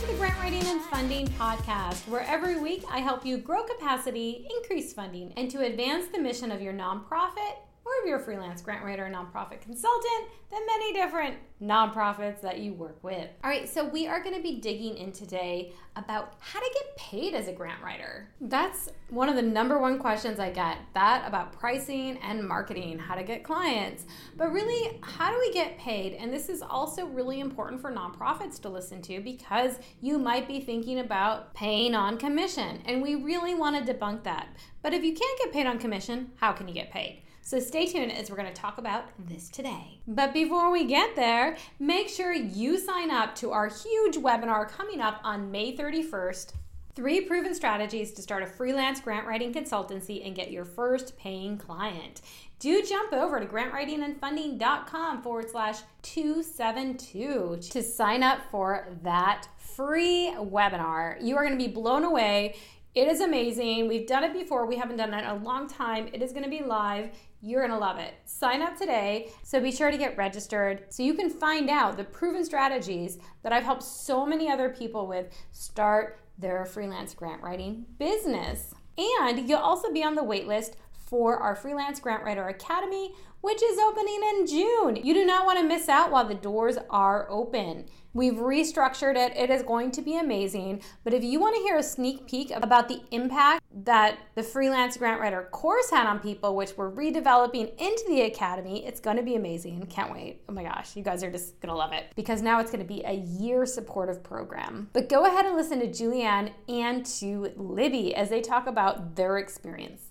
to the Grant Writing and Funding podcast, where every week I help you grow capacity, increase funding, and to advance the mission of your nonprofit if you're a freelance grant writer nonprofit consultant, the many different nonprofits that you work with. All right, so we are going to be digging in today about how to get paid as a grant writer. That's one of the number one questions I get that about pricing and marketing, how to get clients. But really, how do we get paid? And this is also really important for nonprofits to listen to because you might be thinking about paying on commission. And we really want to debunk that. But if you can't get paid on commission, how can you get paid? So stay tuned as we're going to talk about this today. But before we get there, make sure you sign up to our huge webinar coming up on May 31st. Three proven strategies to start a freelance grant writing consultancy and get your first paying client. Do jump over to grantwritingandfunding.com forward slash 272 to sign up for that free webinar. You are going to be blown away. It is amazing. We've done it before. We haven't done it in a long time. It is going to be live. You're to love it. Sign up today. So be sure to get registered so you can find out the proven strategies that I've helped so many other people with start their freelance grant writing business. And you'll also be on the waitlist for our Freelance Grant Writer Academy, which is opening in June. You do not want to miss out while the doors are open. We've restructured it. It is going to be amazing. But if you want to hear a sneak peek about the impact that the freelance grant writer course had on people, which we're redeveloping into the academy, it's going to be amazing. Can't wait. Oh my gosh, you guys are just going to love it because now it's going to be a year supportive program. But go ahead and listen to Julianne and to Libby as they talk about their experience.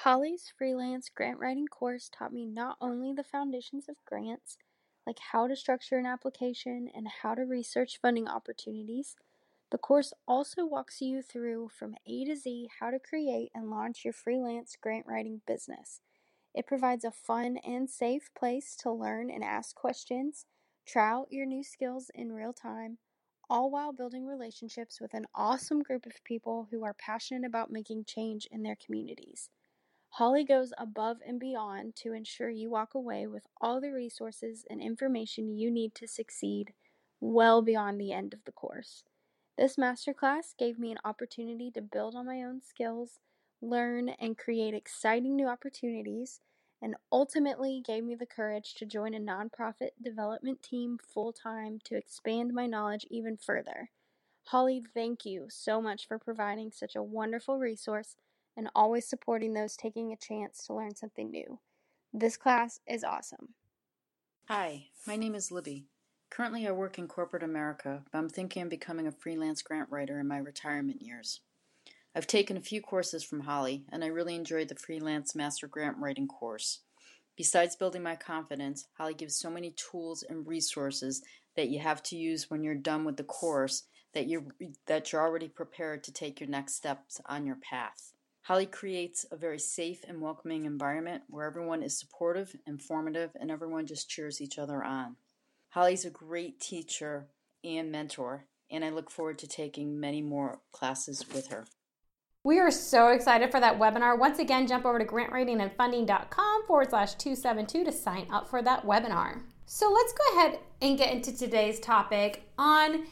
Holly's freelance grant writing course taught me not only the foundations of grants, like how to structure an application and how to research funding opportunities, the course also walks you through from A to Z how to create and launch your freelance grant writing business. It provides a fun and safe place to learn and ask questions, try out your new skills in real time, all while building relationships with an awesome group of people who are passionate about making change in their communities. Holly goes above and beyond to ensure you walk away with all the resources and information you need to succeed well beyond the end of the course. This masterclass gave me an opportunity to build on my own skills, learn, and create exciting new opportunities, and ultimately gave me the courage to join a nonprofit development team full time to expand my knowledge even further. Holly, thank you so much for providing such a wonderful resource and always supporting those taking a chance to learn something new. This class is awesome. Hi, my name is Libby. Currently, I work in corporate America, but I'm thinking of becoming a freelance grant writer in my retirement years. I've taken a few courses from Holly, and I really enjoyed the freelance master grant writing course. Besides building my confidence, Holly gives so many tools and resources that you have to use when you're done with the course that you're that you're already prepared to take your next steps on your path. Holly creates a very safe and welcoming environment where everyone is supportive, informative, and everyone just cheers each other on. Holly's a great teacher and mentor, and I look forward to taking many more classes with her. We are so excited for that webinar. Once again, jump over to grantwritingandfunding.com forward slash 272 to sign up for that webinar. So let's go ahead and get into today's topic on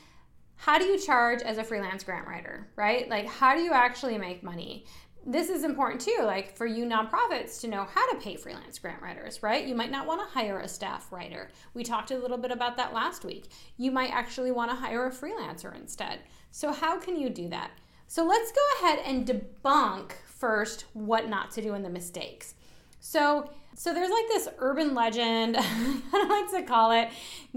how do you charge as a freelance grant writer, right? Like, how do you actually make money? This is important too, like for you nonprofits to know how to pay freelance grant writers, right? You might not want to hire a staff writer. We talked a little bit about that last week. You might actually want to hire a freelancer instead. So, how can you do that? So, let's go ahead and debunk first what not to do and the mistakes. So, so there's like this urban legend, I don't like to call it,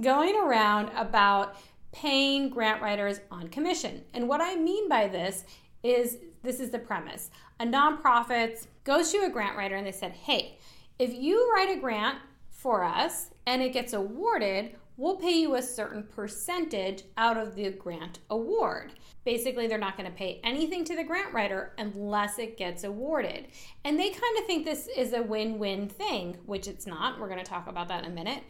going around about paying grant writers on commission. And what I mean by this is this is the premise. A nonprofit goes to a grant writer and they said, hey, if you write a grant for us and it gets awarded, we'll pay you a certain percentage out of the grant award. Basically, they're not going to pay anything to the grant writer unless it gets awarded. And they kind of think this is a win win thing, which it's not. We're going to talk about that in a minute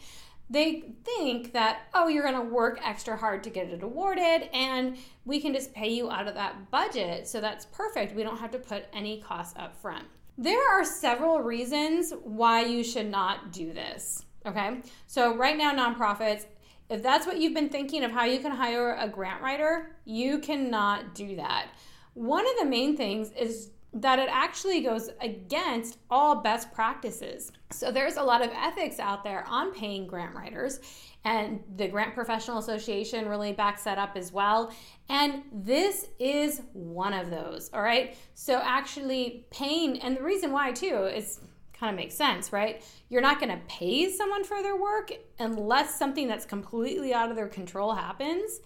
they think that, oh, you're going to work extra hard to get it awarded and we can just pay you out of that budget. So that's perfect. We don't have to put any costs up front. There are several reasons why you should not do this. Okay. So, right now, nonprofits, if that's what you've been thinking of how you can hire a grant writer, you cannot do that. One of the main things is that it actually goes against all best practices. So there's a lot of ethics out there on paying grant writers, and the Grant Professional Association really backs that up as well. And this is one of those, all right? So actually paying, and the reason why too is kind of makes sense, right? You're not going to pay someone for their work unless something that's completely out of their control happens.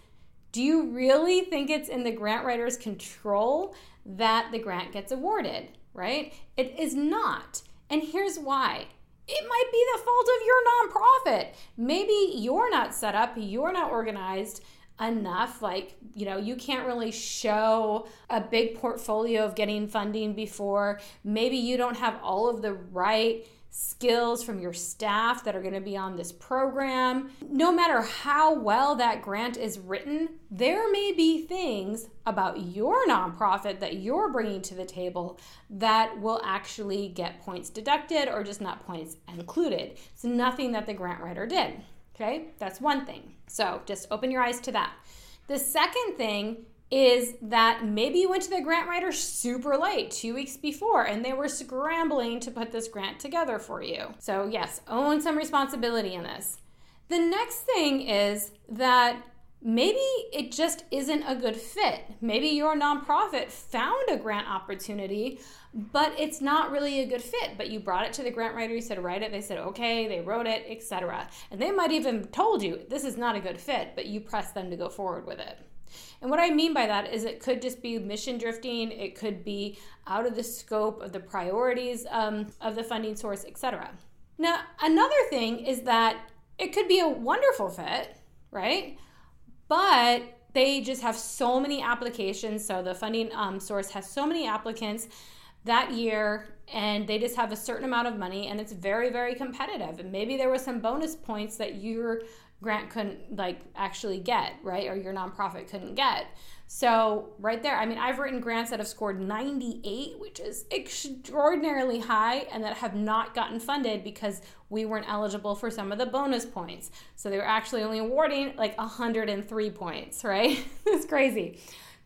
Do you really think it's in the grant writer's control that the grant gets awarded, right? It is not. And here's why. It might be the fault of your nonprofit. Maybe you're not set up, you're not organized enough. Like, you know, you can't really show a big portfolio of getting funding before. Maybe you don't have all of the right skills from your staff that are going to be on this program. No matter how well that grant is written, there may be things about your nonprofit that you're bringing to the table that will actually get points deducted or just not points included. It's nothing that the grant writer did. Okay, that's one thing. So just open your eyes to that. The second thing is that maybe you went to the grant writer super late, two weeks before, and they were scrambling to put this grant together for you. So, yes, own some responsibility in this. The next thing is that maybe it just isn't a good fit. Maybe your nonprofit found a grant opportunity, but it's not really a good fit. But you brought it to the grant writer, you said, write it. They said, okay, they wrote it, etc. And they might even told you this is not a good fit, but you pressed them to go forward with it. And what I mean by that is it could just be mission drifting, it could be out of the scope of the priorities um, of the funding source, etc. Now, another thing is that it could be a wonderful fit, right? But they just have so many applications. So the funding um, source has so many applicants that year and they just have a certain amount of money and it's very very competitive and maybe there was some bonus points that you're grant couldn't like actually get, right? Or your nonprofit couldn't get. So, right there, I mean, I've written grants that have scored 98, which is extraordinarily high, and that have not gotten funded because we weren't eligible for some of the bonus points. So, they were actually only awarding like 103 points, right? it's crazy.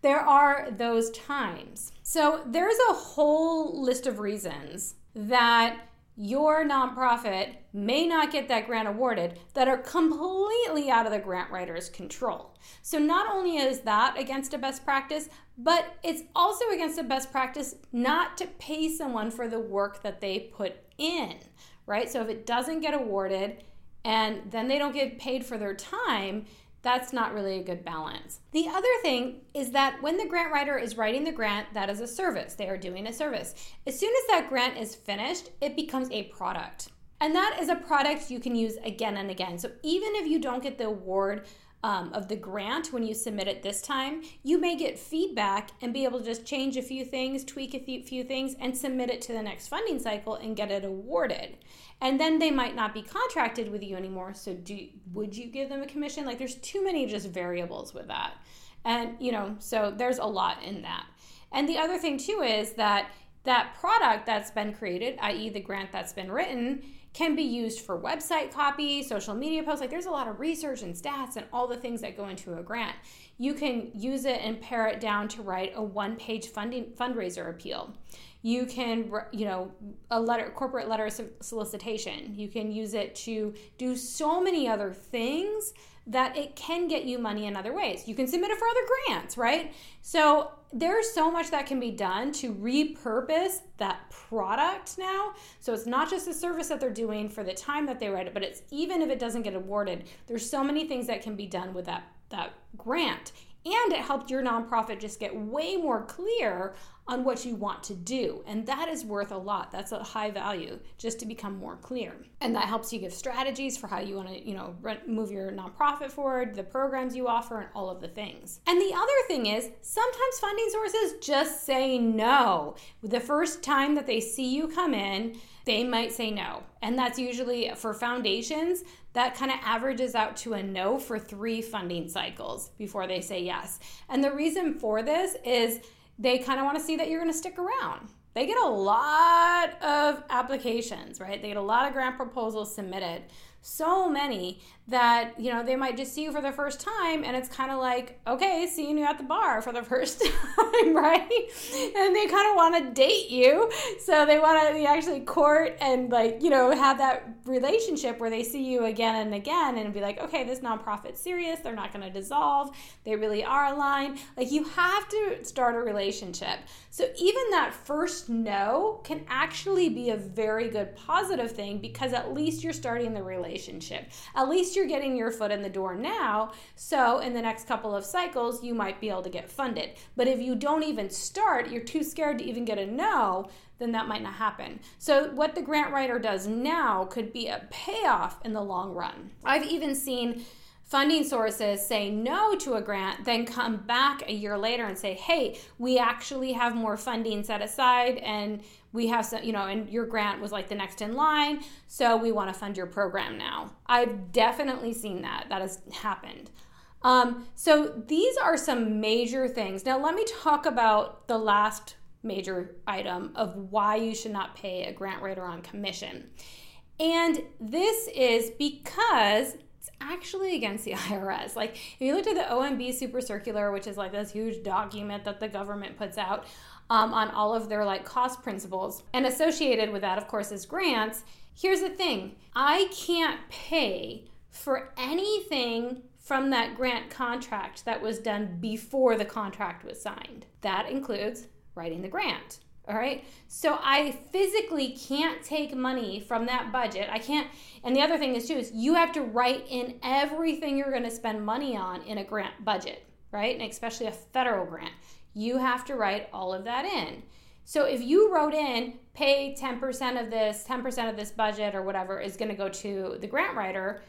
There are those times. So, there's a whole list of reasons that your nonprofit may not get that grant awarded that are completely out of the grant writer's control. So, not only is that against a best practice, but it's also against a best practice not to pay someone for the work that they put in, right? So, if it doesn't get awarded and then they don't get paid for their time, that's not really a good balance. The other thing is that when the grant writer is writing the grant, that is a service. They are doing a service. As soon as that grant is finished, it becomes a product. And that is a product you can use again and again. So even if you don't get the award um, of the grant when you submit it this time, you may get feedback and be able to just change a few things, tweak a few, things, and submit it to the next funding cycle and get it awarded. And then they might not be contracted with you anymore so do would you give them a commission? Like there's too many just variables with that. And you know so there's a lot in that. And the other thing too is that that product that's been created i.e the grant that's been written can be used for website copy social media posts like there's a lot of research and stats and all the things that go into a grant. You can use it and pare it down to write a one page funding fundraiser appeal. You can you know a letter corporate letter solicitation. You can use it to do so many other things that it can get you money in other ways. You can submit it for other grants right? So there's so much that can be done to repurpose that product now. So it's not just the service that they're doing for the time that they write it but it's even if it doesn't get awarded there's so many things that can be done with that that grant and it helped your nonprofit just get way more clear on what you want to do. And that is worth a lot. That's a high value just to become more clear. And that helps you give strategies for how you want to, you know, move your nonprofit forward, the programs you offer and all of the things. And the other thing is sometimes funding sources just say no. The first time that they see you come in, they might say no. And that's usually for foundations, that kind of averages out to a no for three funding cycles before they say yes. And the reason for this is they kind of want to see that you're going to stick around. They get a lot of applications, right? They get a lot of grant proposals submitted so many that you know they might just see you for the first time and it's kind of like okay seeing you at the bar for the first time right? And they kind of want to date you. So they want to actually court and like you know have that relationship where they see you again and again and be like okay this nonprofit's serious. They're not going to dissolve. They really are aligned. Like you have to start a relationship. So even that first no can actually be a very good positive thing because at least you're starting the relationship at least you're getting your foot in the door now. So in the next couple of cycles, you might be able to get funded. But if you don't even start, you're too scared to even get a no, then that might not happen. So, what the grant writer does now could be a payoff in the long run. I've even seen funding sources say no to a grant, then come back a year later and say, hey, we actually have more funding set aside and we have some, you know, and your grant was like the next in line, so we want to fund your program now. I've definitely seen that. That has happened. Um, so these are some major things. Now, let me talk about the last major item of why you should not pay a grant writer on commission. And this is because it's actually against the IRS. Like if you looked at the OMB Super Circular, which is like this huge document that the government puts out um, on all of their like cost principles, and associated with that, of course, is grants. Here's the thing: I can't pay for anything from that grant contract that was done before the contract was signed. That includes writing the grant. All right. So I physically can't take money from that budget. I can't. And the other thing is, too, is you have to write in everything you're going to spend money on in a grant budget, right? And especially a federal grant. You have to write all of that in. So if you wrote in, pay 10% of this, 10% of this budget or whatever is going to go to the grant writer,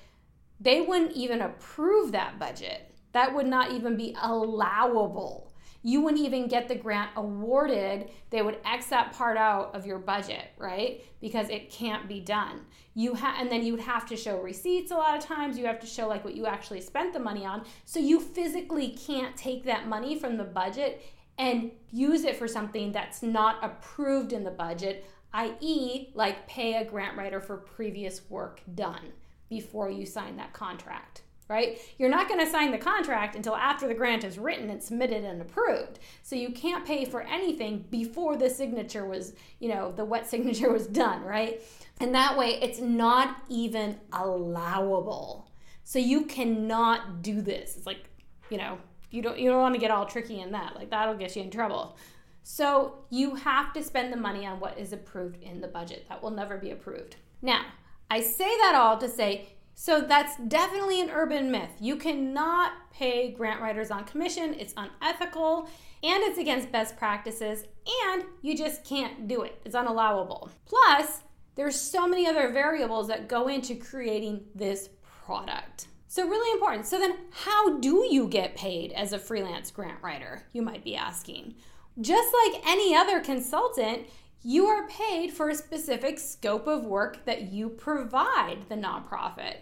they wouldn't even approve that budget. That would not even be allowable you wouldn't even get the grant awarded. They would X that part out of your budget, right? Because it can't be done. You ha- and then you would have to show receipts a lot of times. You have to show like what you actually spent the money on. So you physically can't take that money from the budget and use it for something that's not approved in the budget, i.e., like pay a grant writer for previous work done before you sign that contract right? You're not going to sign the contract until after the grant is written and submitted and approved. So you can't pay for anything before the signature was, you know, the wet signature was done, right? And that way it's not even allowable. So you cannot do this. It's like, you know, you don't you don't want to get all tricky in that. Like that'll get you in trouble. So you have to spend the money on what is approved in the budget. That will never be approved. Now, I say that all to say so that's definitely an urban myth. You cannot pay grant writers on commission, it's unethical, and it's against best practices, and you just can't do it. It's unallowable. Plus, there's so many other variables that go into creating this product. So, really important. So, then how do you get paid as a freelance grant writer? You might be asking. Just like any other consultant, you are paid for a specific scope of work that you provide the nonprofit.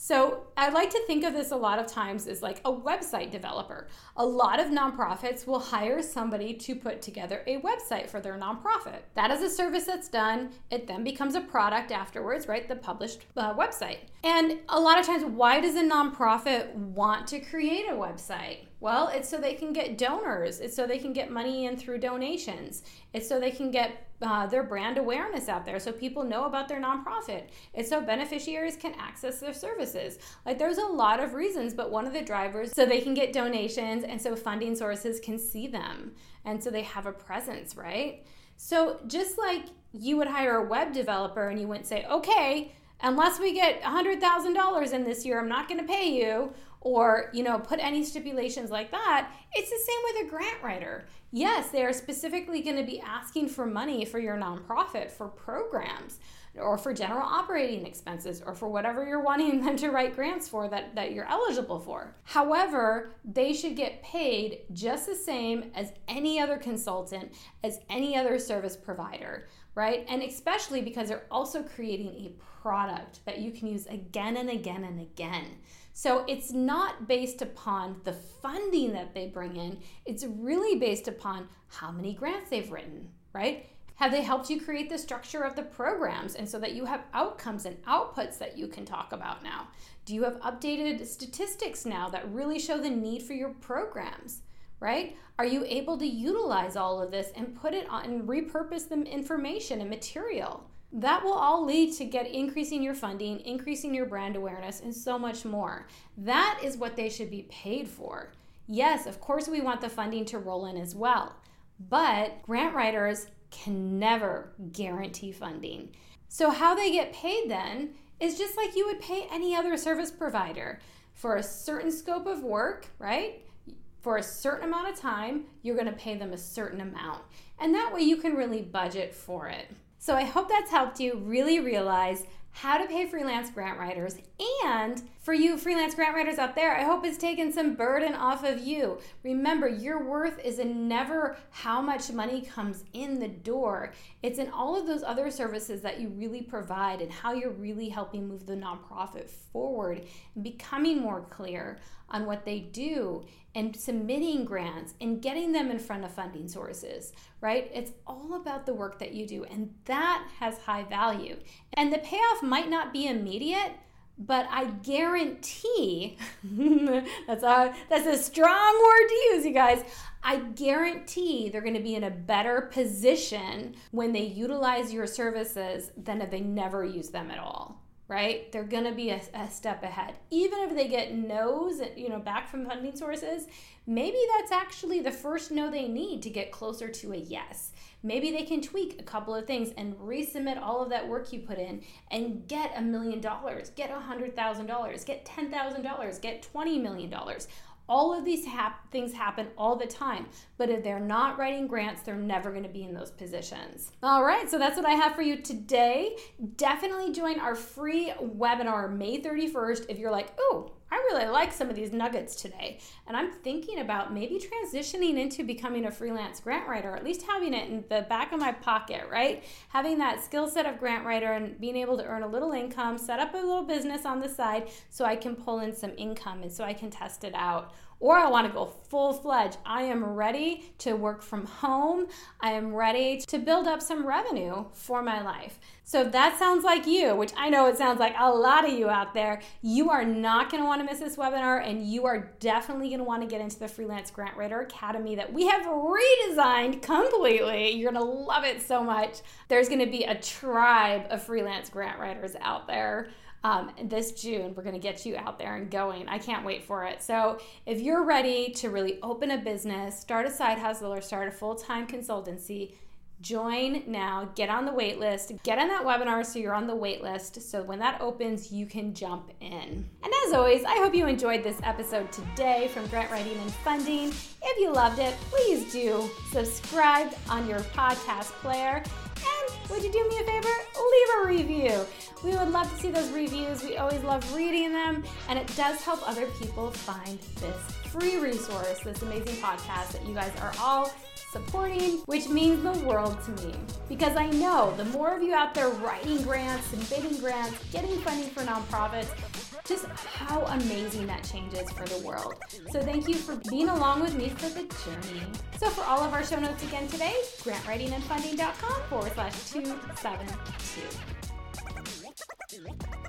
So I like to think of this a lot of times as like a website developer. A lot of nonprofits will hire somebody to put together a website for their nonprofit. That is a service that's done. It then becomes a product afterwards, right? The published uh, website. And a lot of times, why does a nonprofit want to create a website? Well, it's so they can get donors. It's so they can get money in through donations. It's so they can get uh, their brand awareness out there so people know about their nonprofit. It's so beneficiaries can access their services. Like there's a lot of reasons, but one of the drivers so they can get donations and so funding sources can see them and so they have a presence, right? So just like you would hire a web developer and you wouldn't say, okay, unless we get $100,000 in this year, I'm not going to pay you. Or you know put any stipulations like that it's the same with a grant writer yes they are specifically going to be asking for money for your nonprofit for programs or for general operating expenses or for whatever you're wanting them to write grants for that, that you're eligible for. However, they should get paid just the same as any other consultant, as any other service provider, right? And especially because they're also creating a product that you can use again and again and again. So it's not based upon the funding that they bring in, it's really based upon how many grants they've written, right? Have they helped you create the structure of the programs and so that you have outcomes and outputs that you can talk about now? Do you have updated statistics now that really show the need for your programs? Right? Are you able to utilize all of this and put it on and repurpose the information and material? That will all lead to get increasing your funding, increasing your brand awareness, and so much more. That is what they should be paid for. Yes, of course, we want the funding to roll in as well. But grant writers can never guarantee funding. So, how they get paid then is just like you would pay any other service provider for a certain scope of work, right? For a certain amount of time, you're going to pay them a certain amount. And that way you can really budget for it. So, I hope that's helped you really realize how to pay freelance grant writers. And for you freelance grant writers out there, I hope it's taken some burden off of you. Remember, your worth is in never how much money comes in the door, it's in all of those other services that you really provide and how you're really helping move the nonprofit forward and becoming more clear on what they do and submitting grants and getting them in front of funding sources, right? It's all about the work that you do, and that has high value. And the payoff might not be immediate. But I guarantee that's a that's a strong word to use, you guys. I guarantee they're going to be in a better position when they utilize your services than if they never use them at all right? They're going to be a, a, step ahead. Even if they get no's, you know, back from funding sources, maybe that's actually the first no they need to get closer to a yes. Maybe they can tweak a couple of things and resubmit all of that work you put in and get a million dollars, get a hundred thousand dollars, get ten thousand dollars, get twenty million dollars. All of these hap- things happen all the time, but if they're not writing grants, they're never going to be in those positions. All right, so that's what I have for you today. Definitely join our free webinar May 31st if you're like, oh, I really like some of these nuggets today. And I'm thinking about maybe transitioning into becoming a freelance grant writer, or at least having it in the back of my pocket, right? Having that skill set of grant writer and being able to earn a little income, set up a little business on the side so I can pull in some income and so I can test it out or I want to go full fledged. I am ready to work from home. I am ready to build up some revenue for my life. So if that sounds like you, which I know it sounds like a lot of you out there, you are not going to want to miss this webinar and you are definitely going to want to get into the Freelance Grant Writer Academy that we have redesigned completely. You're going to love it so much. There's going to be a tribe of freelance grant writers out there um, this June. We're going to get you out there and going. I can't wait for it. So, if you're ready to really open a business, start a side hustle, or start a full time consultancy, join now get on the wait list get on that webinar so you're on the wait list so when that opens you can jump in and as always i hope you enjoyed this episode today from grant writing and funding if you loved it please do subscribe on your podcast player and would you do me a favor leave a review we would love to see those reviews. We always love reading them, and it does help other people find this free resource, this amazing podcast that you guys are all supporting, which means the world to me. Because I know the more of you out there writing grants and bidding grants, getting funding for nonprofits, just how amazing that changes for the world. So thank you for being along with me for the journey. So for all of our show notes again today, grantwritingandfunding.com forward slash 272. Thank you.